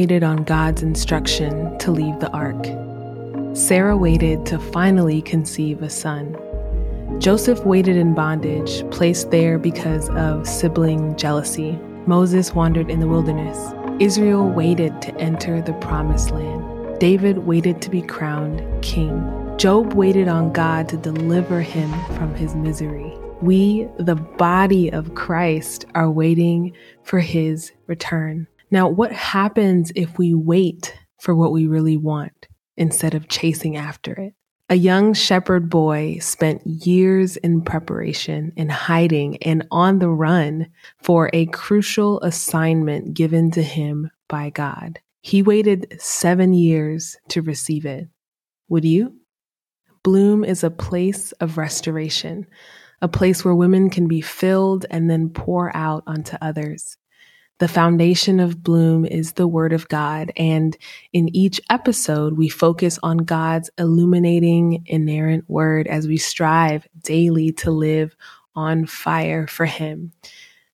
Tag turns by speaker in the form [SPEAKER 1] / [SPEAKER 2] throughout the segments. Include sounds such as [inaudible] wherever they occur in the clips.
[SPEAKER 1] waited on God's instruction to leave the ark. Sarah waited to finally conceive a son. Joseph waited in bondage, placed there because of sibling jealousy. Moses wandered in the wilderness. Israel waited to enter the promised land. David waited to be crowned king. Job waited on God to deliver him from his misery. We, the body of Christ, are waiting for his return. Now, what happens if we wait for what we really want instead of chasing after it? A young shepherd boy spent years in preparation, in hiding, and on the run for a crucial assignment given to him by God. He waited seven years to receive it. Would you? Bloom is a place of restoration, a place where women can be filled and then pour out onto others. The foundation of Bloom is the Word of God. And in each episode, we focus on God's illuminating, inerrant Word as we strive daily to live on fire for Him.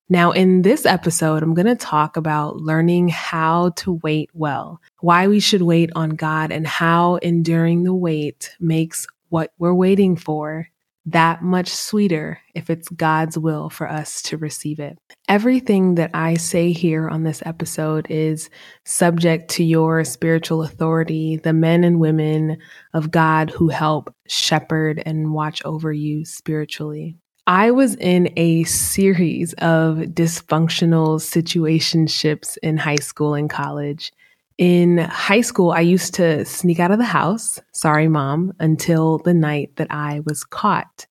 [SPEAKER 1] Now, in this episode, I'm going to talk about learning how to wait well, why we should wait on God, and how enduring the wait makes what we're waiting for that much sweeter if it's God's will for us to receive it. Everything that I say here on this episode is subject to your spiritual authority, the men and women of God who help shepherd and watch over you spiritually. I was in a series of dysfunctional situationships in high school and college. In high school, I used to sneak out of the house, sorry, mom, until the night that I was caught.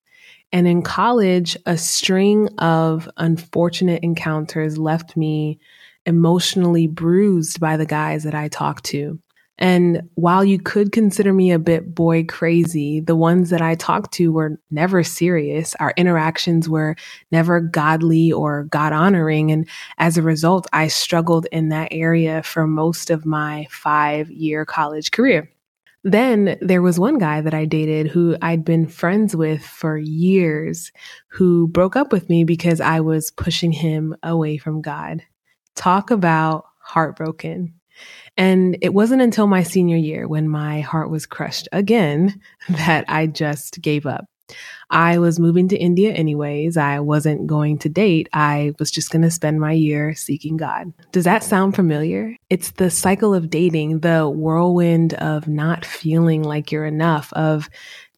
[SPEAKER 1] And in college, a string of unfortunate encounters left me emotionally bruised by the guys that I talked to. And while you could consider me a bit boy crazy, the ones that I talked to were never serious. Our interactions were never godly or God honoring. And as a result, I struggled in that area for most of my five year college career. Then there was one guy that I dated who I'd been friends with for years who broke up with me because I was pushing him away from God. Talk about heartbroken. And it wasn't until my senior year when my heart was crushed again [laughs] that I just gave up. I was moving to India anyways. I wasn't going to date. I was just going to spend my year seeking God. Does that sound familiar? It's the cycle of dating, the whirlwind of not feeling like you're enough, of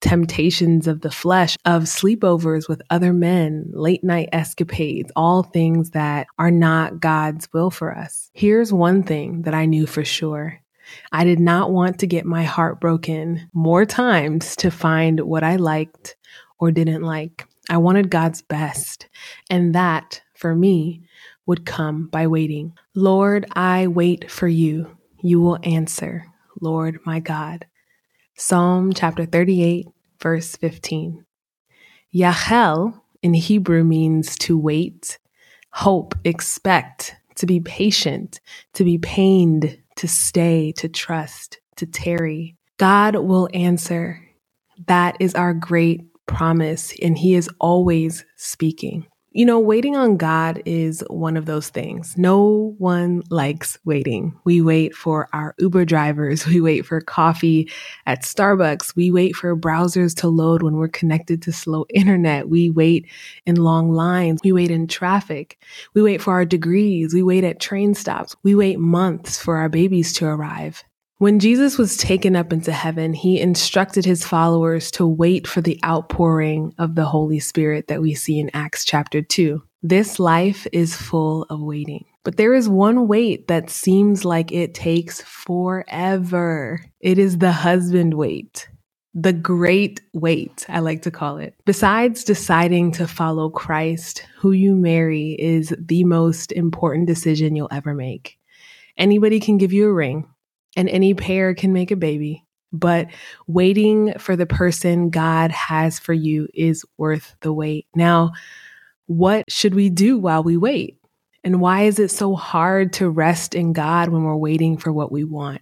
[SPEAKER 1] temptations of the flesh, of sleepovers with other men, late night escapades, all things that are not God's will for us. Here's one thing that I knew for sure. I did not want to get my heart broken more times to find what I liked or didn't like. I wanted God's best. And that, for me, would come by waiting. Lord, I wait for you. You will answer, Lord my God. Psalm chapter 38, verse 15. Yahel in Hebrew means to wait, hope, expect, to be patient, to be pained, to stay, to trust, to tarry. God will answer. That is our great promise, and He is always speaking. You know, waiting on God is one of those things. No one likes waiting. We wait for our Uber drivers. [laughs] We wait for coffee at Starbucks. We wait for browsers to load when we're connected to slow [laughs] internet. We wait in long lines. We wait in traffic. We wait for our degrees. We wait at train stops. We wait months for our babies to arrive. When Jesus was taken up into heaven, he instructed his followers to wait for the outpouring of the Holy Spirit that we see in Acts chapter 2. This life is full of waiting. But there is one wait that seems like it takes forever. It is the husband wait. The great wait, I like to call it. Besides deciding to follow Christ, who you marry is the most important decision you'll ever make. Anybody can give you a ring and any pair can make a baby. But waiting for the person God has for you is worth the wait. Now, what should we do while we wait? And why is it so hard to rest in God when we're waiting for what we want?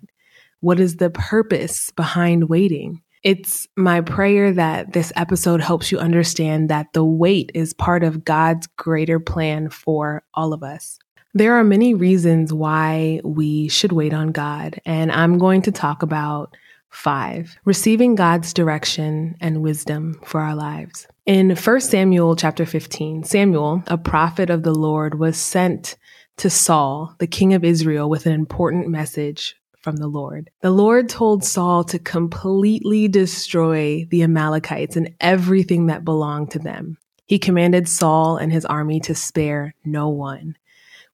[SPEAKER 1] What is the purpose behind waiting? It's my prayer that this episode helps you understand that the wait is part of God's greater plan for all of us. There are many reasons why we should wait on God, and I'm going to talk about five receiving God's direction and wisdom for our lives. In 1 Samuel chapter 15, Samuel, a prophet of the Lord, was sent to Saul, the king of Israel, with an important message from the Lord. The Lord told Saul to completely destroy the Amalekites and everything that belonged to them. He commanded Saul and his army to spare no one.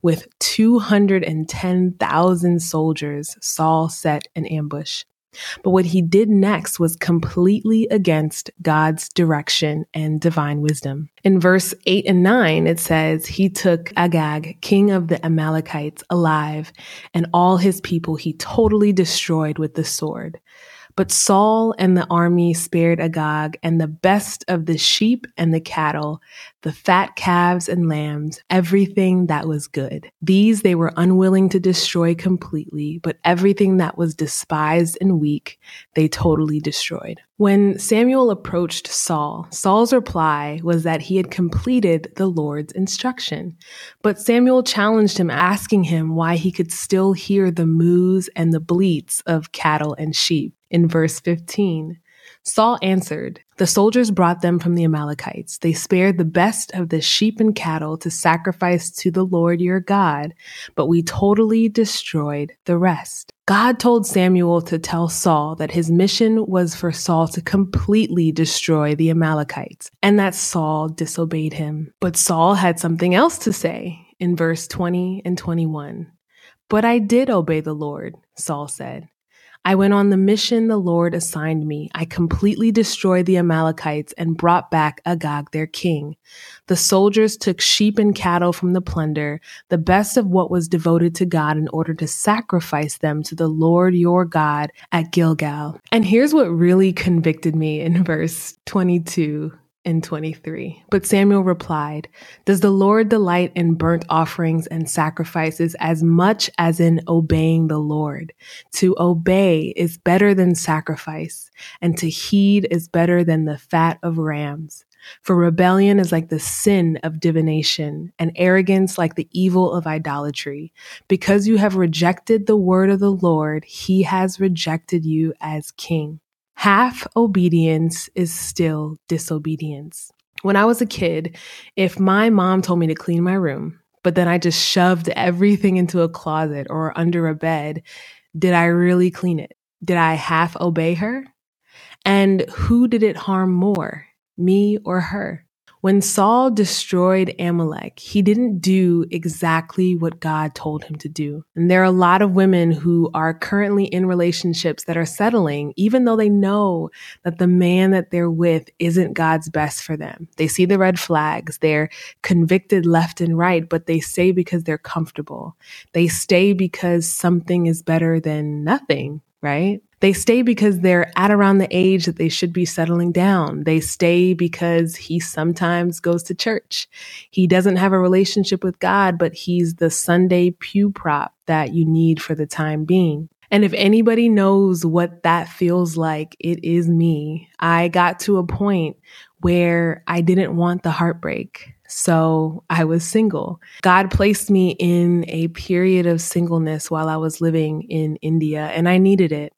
[SPEAKER 1] With 210,000 soldiers, Saul set an ambush. But what he did next was completely against God's direction and divine wisdom. In verse 8 and 9, it says, He took Agag, king of the Amalekites, alive, and all his people he totally destroyed with the sword. But Saul and the army spared Agag and the best of the sheep and the cattle, the fat calves and lambs, everything that was good. These they were unwilling to destroy completely, but everything that was despised and weak, they totally destroyed. When Samuel approached Saul, Saul's reply was that he had completed the Lord's instruction. But Samuel challenged him, asking him why he could still hear the moos and the bleats of cattle and sheep in verse 15. Saul answered, The soldiers brought them from the Amalekites. They spared the best of the sheep and cattle to sacrifice to the Lord your God, but we totally destroyed the rest. God told Samuel to tell Saul that his mission was for Saul to completely destroy the Amalekites, and that Saul disobeyed him. But Saul had something else to say in verse 20 and 21. But I did obey the Lord, Saul said. I went on the mission the Lord assigned me. I completely destroyed the Amalekites and brought back Agag, their king. The soldiers took sheep and cattle from the plunder, the best of what was devoted to God, in order to sacrifice them to the Lord your God at Gilgal. And here's what really convicted me in [laughs] verse 22 and 23. But Samuel replied, Does the Lord delight in burnt offerings and sacrifices as much as in obeying the Lord? To obey is better than sacrifice, and to heed is better than the fat of rams. For rebellion is like the sin of divination, and arrogance like the evil of idolatry. Because you have rejected the word of the Lord, he has rejected you as king. Half obedience is still disobedience. When I was a kid, if my mom told me to clean my room, but then I just shoved everything into a closet or under a bed, did I really clean it? Did I half obey her? And who did it harm more, me or her? When Saul destroyed Amalek, he didn't do exactly what God told him to do. And there are a lot of women who are currently in relationships that are settling, even though they know that the man that they're with isn't God's best for them. They see the red flags, they're convicted left and right, but they stay because they're comfortable. They stay because something is better than nothing, right? They stay because they're at around the age that they should be settling down. They stay because he sometimes goes to church. He doesn't have a relationship with God, but he's the Sunday pew prop that you need for the time being. And if anybody knows what that feels like, it is me. I got to a point where I didn't want the heartbreak. So I was single. God placed me in a period of singleness while I was living in India, and I needed it.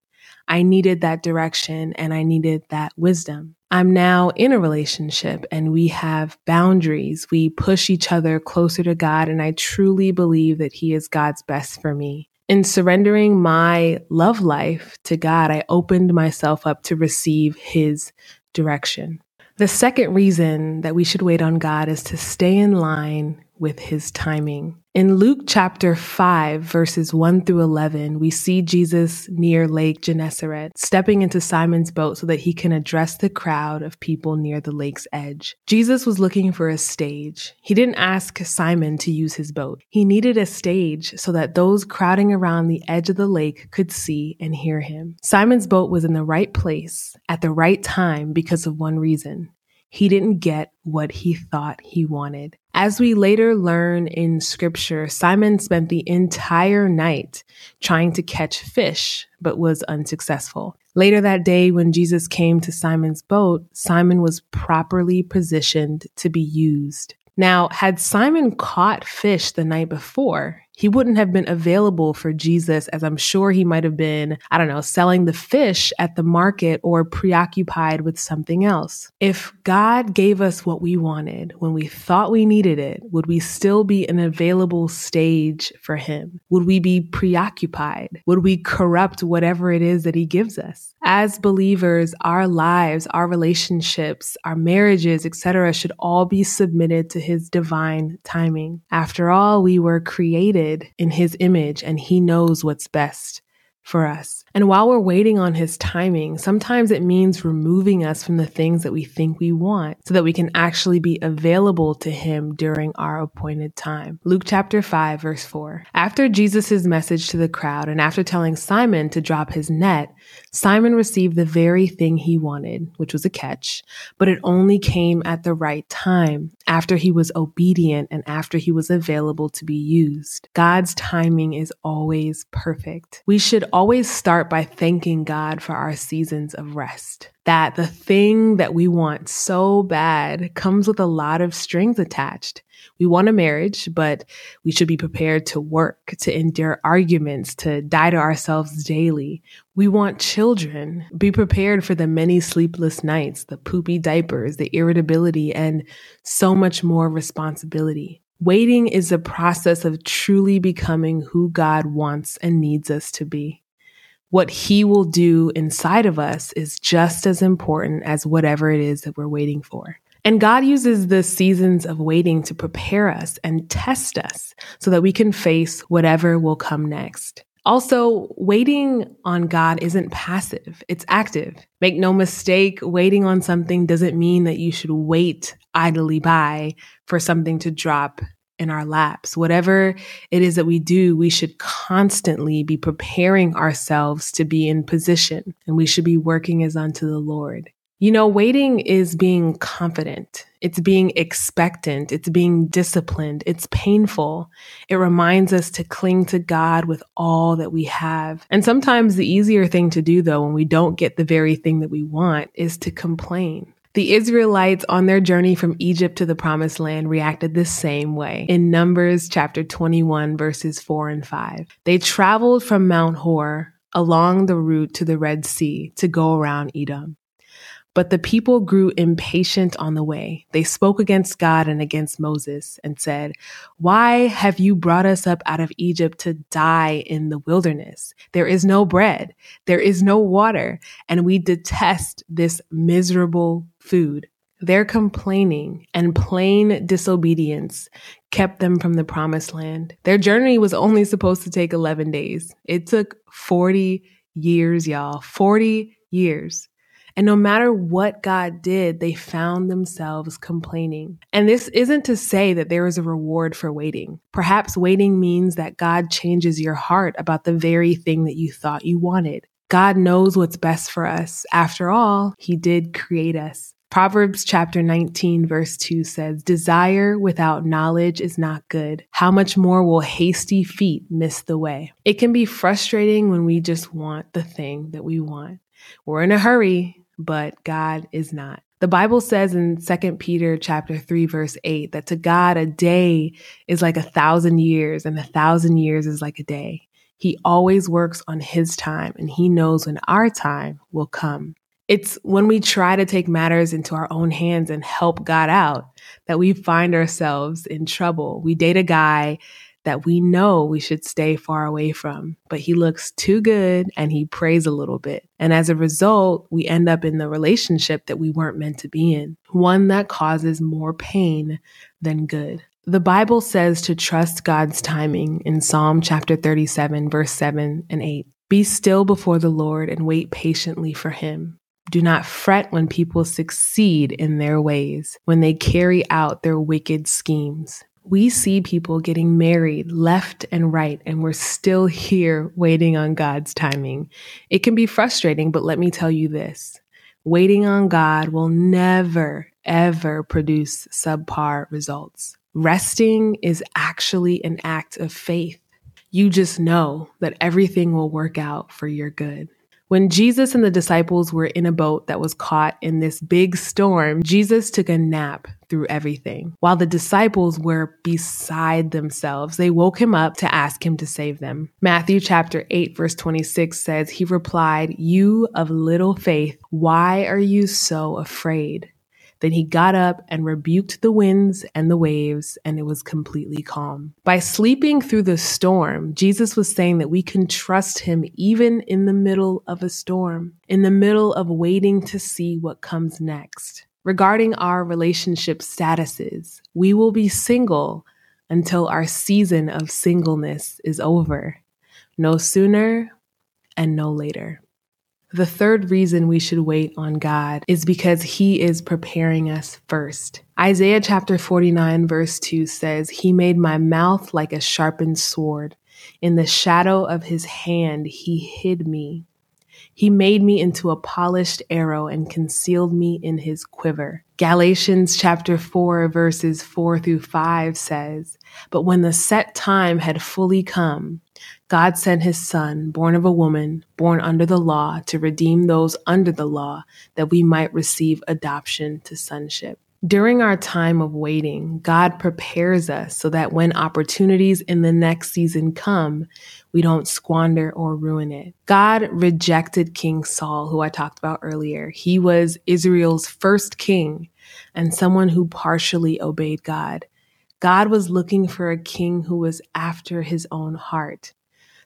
[SPEAKER 1] I needed that direction and I needed that wisdom. I'm now in a relationship and we have boundaries. We push each other closer to God, and I truly believe that He is God's best for me. In surrendering my love life to God, I opened myself up to receive His direction. The second reason that we should wait on God is to stay in line with His timing. In Luke chapter 5, verses 1 through 11, we see Jesus near Lake Gennesaret, stepping into Simon's boat so that he can address the crowd of people near the lake's edge. Jesus was looking for a stage. He didn't ask Simon to use his boat. He needed a stage so that those crowding around the edge of the lake could see and hear him. Simon's boat was in the right place at the right time because of one reason he didn't get what he thought he wanted. As we later learn in scripture, Simon spent the entire night trying to catch fish, but was unsuccessful. Later that day, when Jesus came to Simon's boat, Simon was properly positioned to be used. Now, had Simon caught fish the night before, he wouldn't have been available for Jesus, as I'm sure he might have been, I don't know, selling the fish at the market or preoccupied with something else. If God gave us what we wanted when we thought we needed it, would we still be an available stage for Him? Would we be preoccupied? Would we corrupt whatever it is that He gives us? As believers, our lives, our relationships, our marriages, etc., should all be submitted to His divine timing. After all, we were created in his image and he knows what's best for us. And while we're waiting on his timing, sometimes it means removing us from the things that we think we want so that we can actually be available to him during our appointed time. Luke chapter 5 verse 4. After Jesus' message to the crowd and after telling Simon to drop his net, Simon received the very thing he wanted, which was a catch, but it only came at the right time after he was obedient and after he was available to be used. God's timing is always perfect. We should always start by thanking God for our seasons of rest. That the thing that we want so bad comes with a lot of strings attached. We want a marriage, but we should be prepared to work, to endure arguments, to die to ourselves daily. We want children. Be prepared for the many sleepless nights, the poopy diapers, the irritability, and so much more responsibility. Waiting is a process of truly becoming who God wants and needs us to be. What He will do inside of us is just as important as whatever it is that we're waiting for. And God uses the seasons of waiting to prepare us and test us so that we can face whatever will come next. Also, waiting on God isn't passive, it's active. Make no mistake, waiting on something doesn't mean that you should wait idly by for something to drop in our laps. Whatever it is that we do, we should constantly be preparing ourselves to be in position and we should be working as unto the Lord. You know, waiting is being confident. It's being expectant. It's being disciplined. It's painful. It reminds us to cling to God with all that we have. And sometimes the easier thing to do, though, when we don't get the very thing that we want, is to complain. The Israelites on their journey from Egypt to the promised land reacted the same way in Numbers chapter 21 verses 4 and 5. They traveled from Mount Hor along the route to the Red Sea to go around Edom. But the people grew impatient on the way. They spoke against God and against Moses and said, Why have you brought us up out of Egypt to die in the wilderness? There is no bread, there is no water, and we detest this miserable food. Their complaining and plain disobedience kept them from the promised land. Their journey was only supposed to take 11 days. It took 40 years, y'all. 40 years. And no matter what God did, they found themselves complaining. And this isn't to say that there is a reward for waiting. Perhaps waiting means that God changes your heart about the very thing that you thought you wanted. God knows what's best for us. After all, He did create us. Proverbs chapter 19, verse 2 says, Desire without knowledge is not good. How much more will hasty feet miss the way? It can be frustrating when we just want the thing that we want. We're in a hurry but God is not. The Bible says in 2 Peter chapter 3 verse 8 that to God a day is like a thousand years and a thousand years is like a day. He always works on his time and he knows when our time will come. It's when we try to take matters into our own hands and help God out that we find ourselves in trouble. We date a guy that we know we should stay far away from, but he looks too good and he prays a little bit. And as a result, we end up in the relationship that we weren't meant to be in, one that causes more pain than good. The Bible says to trust God's timing in Psalm chapter 37, verse 7 and 8. Be still before the Lord and wait patiently for him. Do not fret when people succeed in their ways, when they carry out their wicked schemes we see people getting married left and right, and we're still here waiting on God's timing. It can be frustrating, but let me tell you this waiting on God will never, ever produce subpar results. Resting is actually an act of faith. You just know that everything will work out for your good. When Jesus and the disciples were in a boat that was caught in this big storm, Jesus took a nap through everything. While the disciples were beside themselves, they woke him up to ask him to save them. Matthew chapter 8 verse 26 says, He replied, You of little faith, why are you so afraid? Then he got up and rebuked the winds and the waves, and it was completely calm. By sleeping through the storm, Jesus was saying that we can trust him even in the middle of a storm, in the middle of waiting to see what comes next. Regarding our relationship statuses, we will be single until our season of singleness is over. No sooner and no later. The third reason we should wait on God is because he is preparing us first. Isaiah chapter 49 verse 2 says, He made my mouth like a sharpened sword. In the shadow of his hand, he hid me. He made me into a polished arrow and concealed me in his quiver. Galatians chapter 4 verses 4 through 5 says, But when the set time had fully come, God sent his son, born of a woman, born under the law, to redeem those under the law, that we might receive adoption to sonship. During our time of waiting, God prepares us so that when opportunities in the next season come, we don't squander or ruin it. God rejected King Saul, who I talked about earlier. He was Israel's first king and someone who partially obeyed God. God was looking for a king who was after his own heart.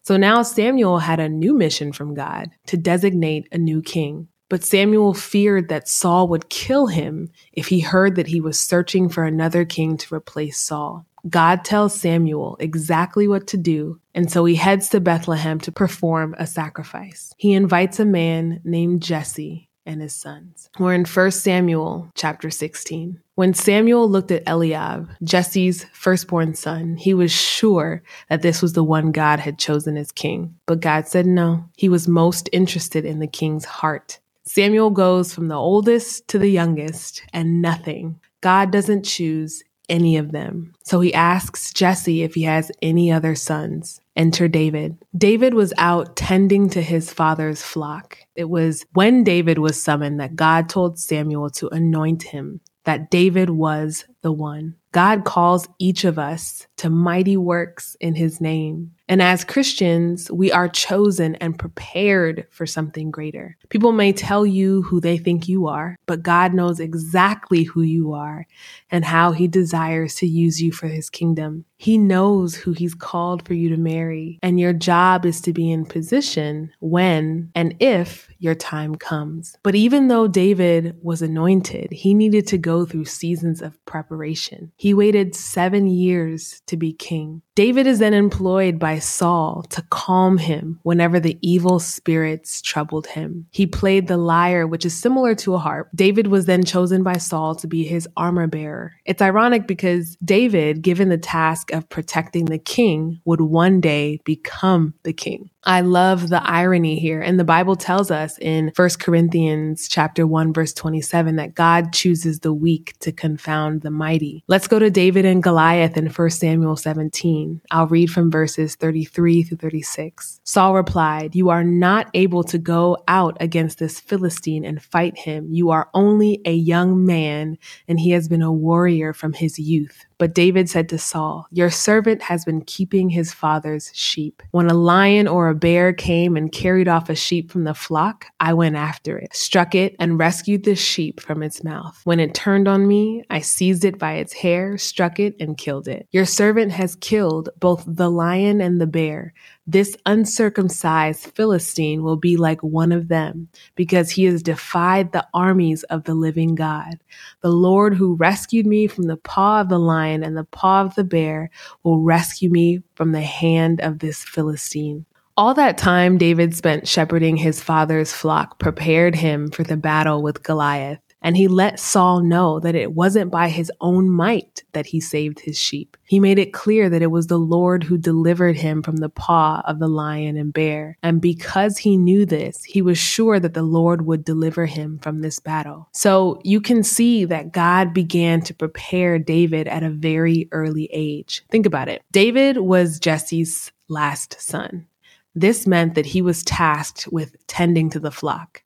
[SPEAKER 1] So now Samuel had a new mission from God to designate a new king. But Samuel feared that Saul would kill him if he heard that he was searching for another king to replace Saul. God tells Samuel exactly what to do, and so he heads to Bethlehem to perform a sacrifice. He invites a man named Jesse and his sons. We're in 1 Samuel chapter 16. When Samuel looked at Eliab, Jesse's firstborn son, he was sure that this was the one God had chosen as king. But God said no. He was most interested in the king's heart. Samuel goes from the oldest to the youngest and nothing. God doesn't choose any of them. So he asks Jesse if he has any other sons. Enter David. David was out tending to his father's flock. It was when David was summoned that God told Samuel to anoint him, that David was the one. God calls each of us to mighty works in his name. And as Christians, we are chosen and prepared for something greater. People may tell you who they think you are, but God knows exactly who you are and how he desires to use you for his kingdom. He knows who he's called for you to marry, and your job is to be in position when and if your time comes. But even though David was anointed, he needed to go through seasons of preparation. He waited seven years to be king. David is then employed by Saul to calm him whenever the evil spirits troubled him. He played the lyre, which is similar to a harp. David was then chosen by Saul to be his armor bearer. It's ironic because David, given the task of protecting the king, would one day become the king. I love the irony here. And the Bible tells us in 1 Corinthians chapter 1 verse 27 that God chooses the weak to confound the mighty. Let's go to David and Goliath in 1 Samuel 17. I'll read from verses 33 through 36. Saul replied, "You are not able to go out against this Philistine and fight him. You are only a young man, and he has been a warrior from his youth." But David said to Saul, Your servant has been keeping his father's sheep. When a lion or a bear came and carried off a sheep from the flock, I went after it, struck it, and rescued the sheep from its mouth. When it turned on me, I seized it by its hair, struck it, and killed it. Your servant has killed both the lion and the bear. This uncircumcised Philistine will be like one of them, because he has defied the armies of the living God. The Lord who rescued me from the paw of the lion and the paw of the bear will rescue me from the hand of this Philistine. All that time David spent shepherding his father's flock prepared him for the battle with Goliath. And he let Saul know that it wasn't by his own might that he saved his sheep. He made it clear that it was the Lord who delivered him from the paw of the lion and bear. And because he knew this, he was sure that the Lord would deliver him from this battle. So you can see that God began to prepare David at a very early age. Think about it. David was Jesse's last son. This meant that he was tasked with tending to the flock.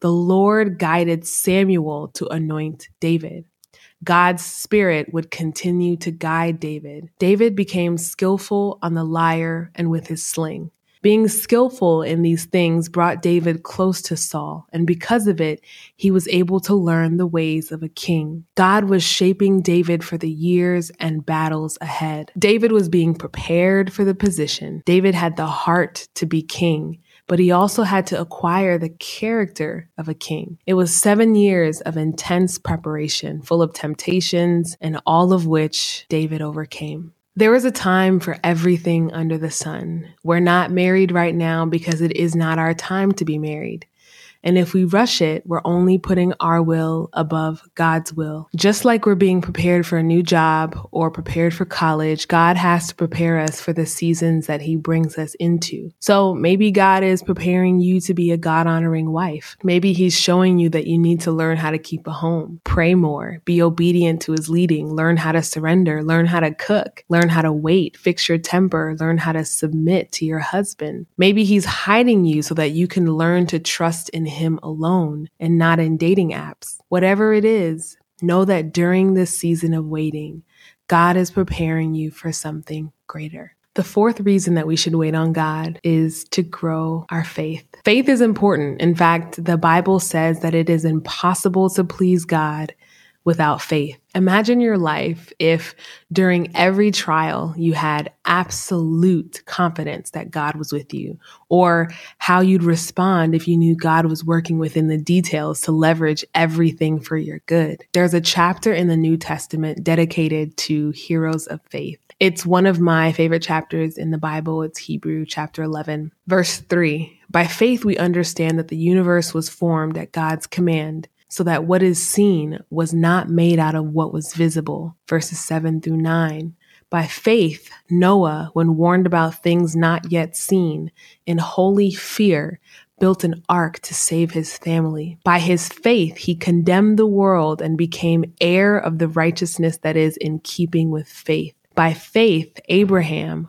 [SPEAKER 1] The Lord guided Samuel to anoint David. God's spirit would continue to guide David. David became skillful on the lyre and with his sling. Being skillful in these things brought David close to Saul, and because of it, he was able to learn the ways of a king. God was shaping David for the years and battles ahead. David was being prepared for the position. David had the heart to be king, but he also had to acquire the character of a king. It was seven years of intense preparation, full of temptations, and all of which David overcame. There is a time for everything under the sun. We're not married right now because it is not our time to be married. And if we rush it, we're only putting our will above God's will. Just like we're being prepared for a new job or prepared for college, God has to prepare us for the seasons that He brings us into. So maybe God is preparing you to be a God honoring wife. Maybe He's showing you that you need to learn how to keep a home, pray more, be obedient to His leading, learn how to surrender, learn how to cook, learn how to wait, fix your temper, learn how to submit to your husband. Maybe He's hiding you so that you can learn to trust in him alone and not in dating apps. Whatever it is, know that during this season of waiting, God is preparing you for something greater. The fourth reason that we should wait on God is to grow our faith. Faith is important. In fact, the Bible says that it is impossible to please God without faith. Imagine your life if during every trial you had absolute confidence that God was with you, or how you'd respond if you knew God was working within the details to leverage everything for your good. There's a chapter in the New Testament dedicated to heroes of faith. It's one of my favorite chapters in the Bible. It's Hebrew chapter 11, verse 3. By faith, we understand that the universe was formed at God's command so that what is seen was not made out of what was visible. Verses 7 through 9. By faith, Noah, when warned about things not yet seen, in holy fear, built an ark to save his family. By his faith, he condemned the world and became heir of the righteousness that is in keeping with faith. By faith, Abraham,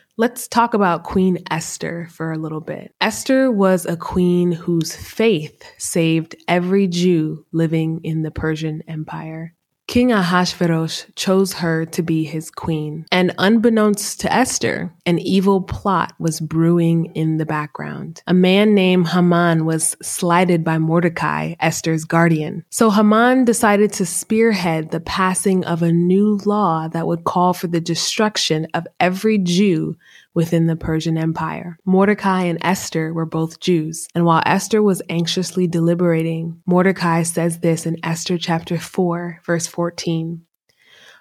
[SPEAKER 1] Let's talk about Queen Esther for a little bit. Esther was a queen whose faith saved every Jew living in the Persian Empire. King Ahasuerus chose her to be his queen. And unbeknownst to Esther, an evil plot was brewing in the background. A man named Haman was slighted by Mordecai, Esther's guardian. So Haman decided to spearhead the passing of a new law that would call for the destruction of every Jew within the Persian Empire. Mordecai and Esther were both Jews, and while Esther was anxiously deliberating, Mordecai says this in Esther chapter 4, verse 14.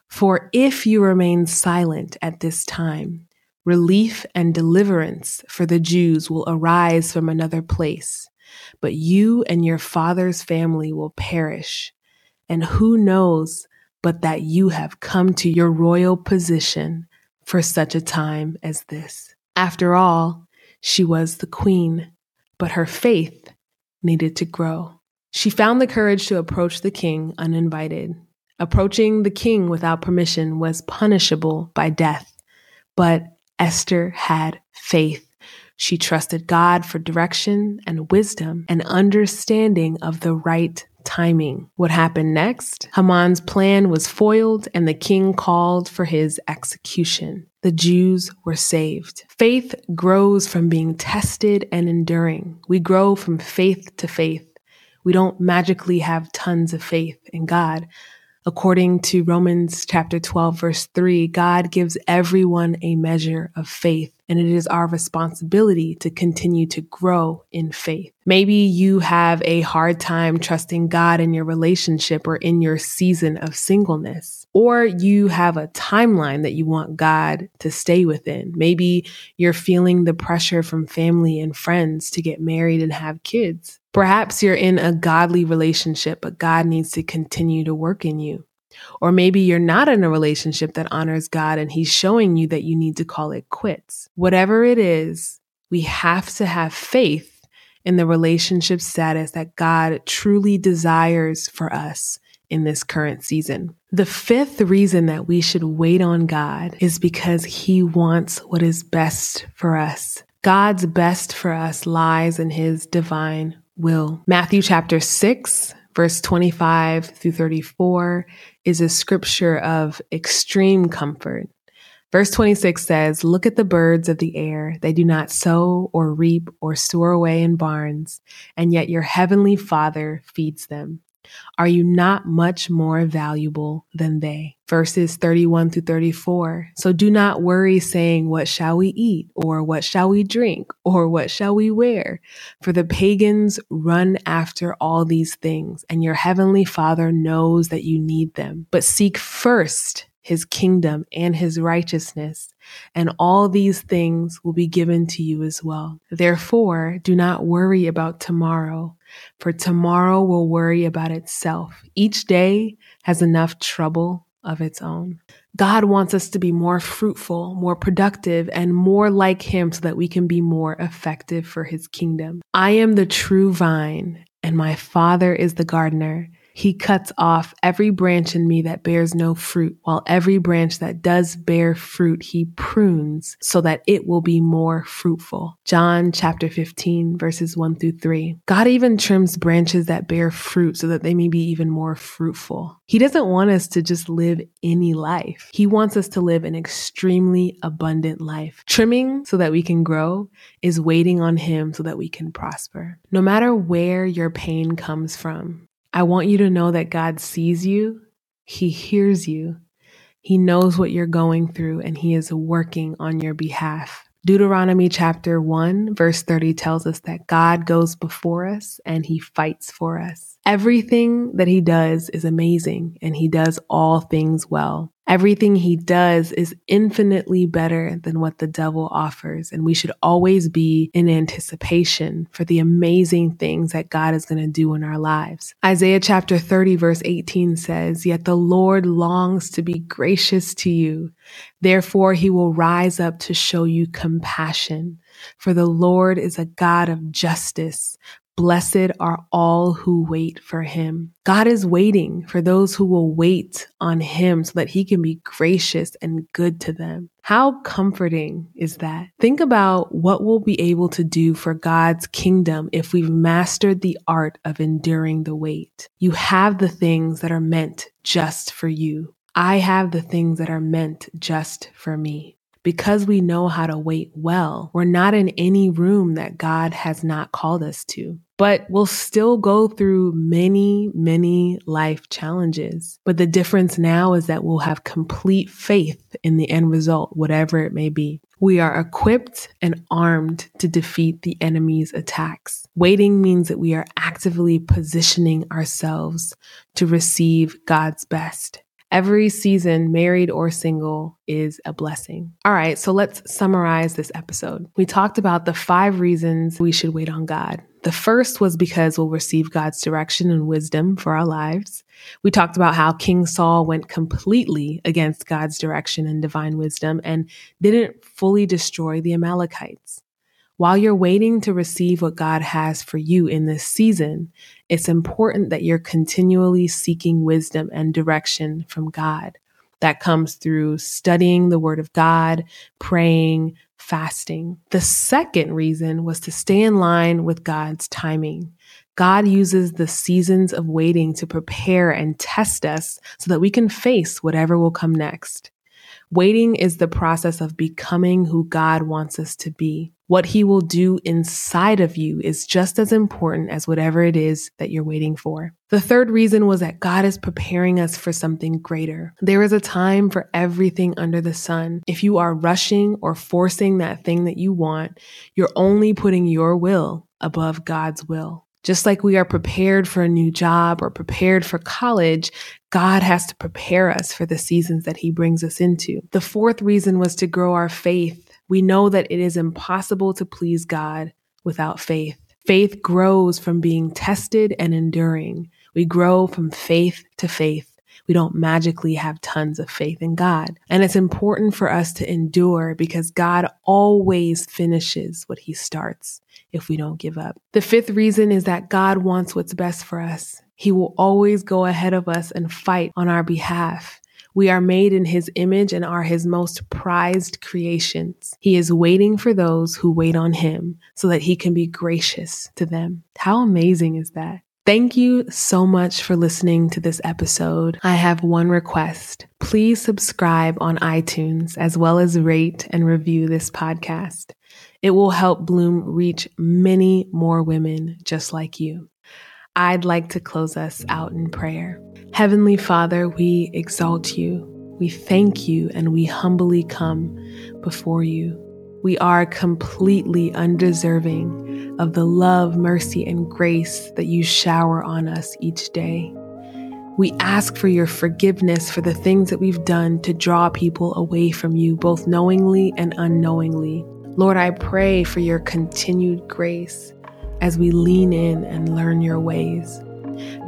[SPEAKER 1] For if you remain silent at this time, relief and deliverance for the Jews will arise from another place, but you and your father's family will perish. And who knows but that you have come to your royal position for such a time as this. After all, she was the queen, but her faith needed to grow. She found the courage to approach the king uninvited. Approaching the king without permission was punishable by death, but Esther had faith. She trusted God for direction and wisdom and understanding of the right timing. What happened next? Haman's plan was foiled and the king called for his execution. The Jews were saved. Faith grows from being tested and enduring. We grow from faith to faith. We don't magically have tons of faith in God. According to Romans chapter 12 verse 3, God gives everyone a measure of faith and it is our responsibility to continue to grow in faith. Maybe you have a hard time trusting God in your relationship or in your season of singleness, or you have a timeline that you want God to stay within. Maybe you're feeling the pressure from family and friends to get married and have kids. Perhaps you're in a godly relationship, but God needs to continue to work in you. Or maybe you're not in a relationship that honors God and He's showing you that you need to call it quits. Whatever it is, we have to have faith in the relationship status that God truly desires for us in this current season. The fifth reason that we should wait on God is because He wants what is best for us. God's best for us lies in His divine will. Matthew chapter 6, verse 25 through 34 is a scripture of extreme comfort. Verse 26 says, Look at the birds of the air. They do not sow or reap or store away in barns, and yet your heavenly Father feeds them. Are you not much more valuable than they? Verses 31 through 34. So do not worry saying, What shall we eat? Or what shall we drink? Or what shall we wear? For the pagans run after all these things, and your heavenly Father knows that you need them. But seek first his kingdom and his righteousness, and all these things will be given to you as well. Therefore, do not worry about tomorrow for tomorrow will worry about itself. Each day has enough trouble of its own. God wants us to be more fruitful, more productive, and more like Him so that we can be more effective for His kingdom. I am the true vine, and my Father is the gardener. He cuts off every branch in me that bears no fruit, while every branch that does bear fruit, he prunes so that it will be more fruitful. John chapter 15, verses 1 through 3. God even trims branches that bear fruit so that they may be even more fruitful. He doesn't want us to just live any life. He wants us to live an extremely abundant life. Trimming so that we can grow is waiting on Him so that we can prosper. No matter where your pain comes from, I want you to know that God sees you, He hears you, He knows what you're going through, and He is working on your behalf. Deuteronomy chapter 1, verse 30 tells us that God goes before us and He fights for us. Everything that He does is amazing, and He does all things well. Everything he does is infinitely better than what the devil offers. And we should always be in anticipation for the amazing things that God is going to do in our lives. Isaiah chapter 30, verse 18 says, Yet the Lord longs to be gracious to you. Therefore, he will rise up to show you compassion. For the Lord is a God of justice. Blessed are all who wait for him. God is waiting for those who will wait on him so that he can be gracious and good to them. How comforting is that? Think about what we'll be able to do for God's kingdom if we've mastered the art of enduring the wait. You have the things that are meant just for you. I have the things that are meant just for me because we know how to wait well, we're not in any room that God has not called us to. But we'll still go through many, many life challenges. But the difference now is that we'll have complete faith in the end result, whatever it may be. We are equipped and armed to defeat the enemy's attacks. Waiting means that we are actively positioning ourselves to receive God's best. Every season, married or single, is a blessing. All right, so let's summarize this episode. We talked about the five reasons we should wait on God. The first was because we'll receive God's direction and wisdom for our lives. We talked about how King Saul went completely against God's direction and divine wisdom and didn't fully destroy the Amalekites. While you're waiting to receive what God has for you in this season, it's important that you're continually seeking wisdom and direction from God. That comes through studying the Word of God, praying, fasting. The second reason was to stay in line with God's timing. God uses the seasons of waiting to prepare and test us so that we can face whatever will come next. Waiting is the process of becoming who God wants us to be. What he will do inside of you is just as important as whatever it is that you're waiting for. The third reason was that God is preparing us for something greater. There is a time for everything under the sun. If you are rushing or forcing that thing that you want, you're only putting your will above God's will. Just like we are prepared for a new job or prepared for college, God has to prepare us for the seasons that He brings us into. The fourth reason was to grow our faith we know that it is impossible to please God without faith. Faith grows from being tested and enduring. We grow from faith to faith. We don't magically have tons of faith in God. And it's important for us to endure because God always finishes what he starts if we don't give up. The fifth reason is that God wants what's best for us. He will always go ahead of us and fight on our behalf. We are made in his image and are his most prized creations. He is waiting for those who wait on him so that he can be gracious to them. How amazing is that? Thank you so much for listening to this episode. I have one request. Please subscribe on iTunes as well as rate and review this podcast. It will help Bloom reach many more women just like you. I'd like to close us out in prayer. Heavenly Father, we exalt you. We thank you and we humbly come before you. We are completely undeserving of the love, mercy, and grace that you shower on us each day. We ask for your forgiveness for the things that we've done to draw people away from you, both knowingly and unknowingly. Lord, I pray for your continued grace as we lean in and learn your ways.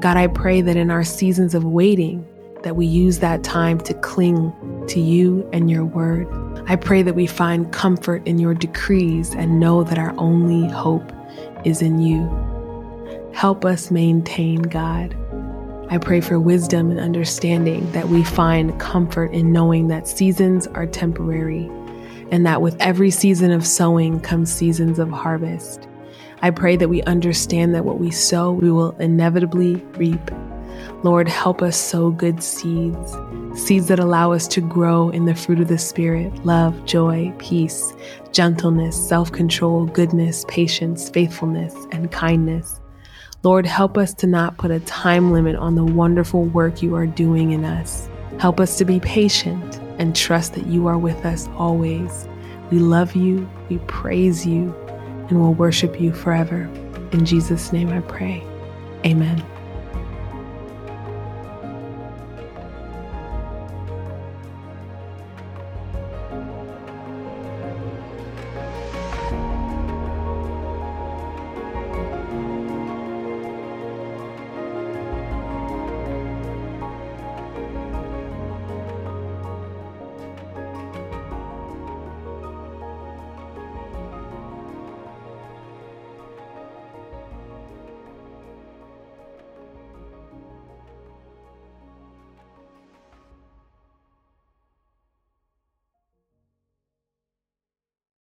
[SPEAKER 1] God, I pray that in our seasons of waiting, that we use that time to cling to you and your word. I pray that we find comfort in your decrees and know that our only hope is in you. Help us maintain, God. I pray for wisdom and understanding that we find comfort in knowing that seasons are temporary and that with every season of sowing comes seasons of harvest. I pray that we understand that what we sow, we will inevitably reap. Lord, help us sow good seeds, seeds that allow us to grow in the fruit of the Spirit love, joy, peace, gentleness, self control, goodness, patience, faithfulness, and kindness. Lord, help us to not put a time limit on the wonderful work you are doing in us. Help us to be patient and trust that you are with us always. We love you, we praise you, and will worship you forever. In Jesus' name I pray. Amen.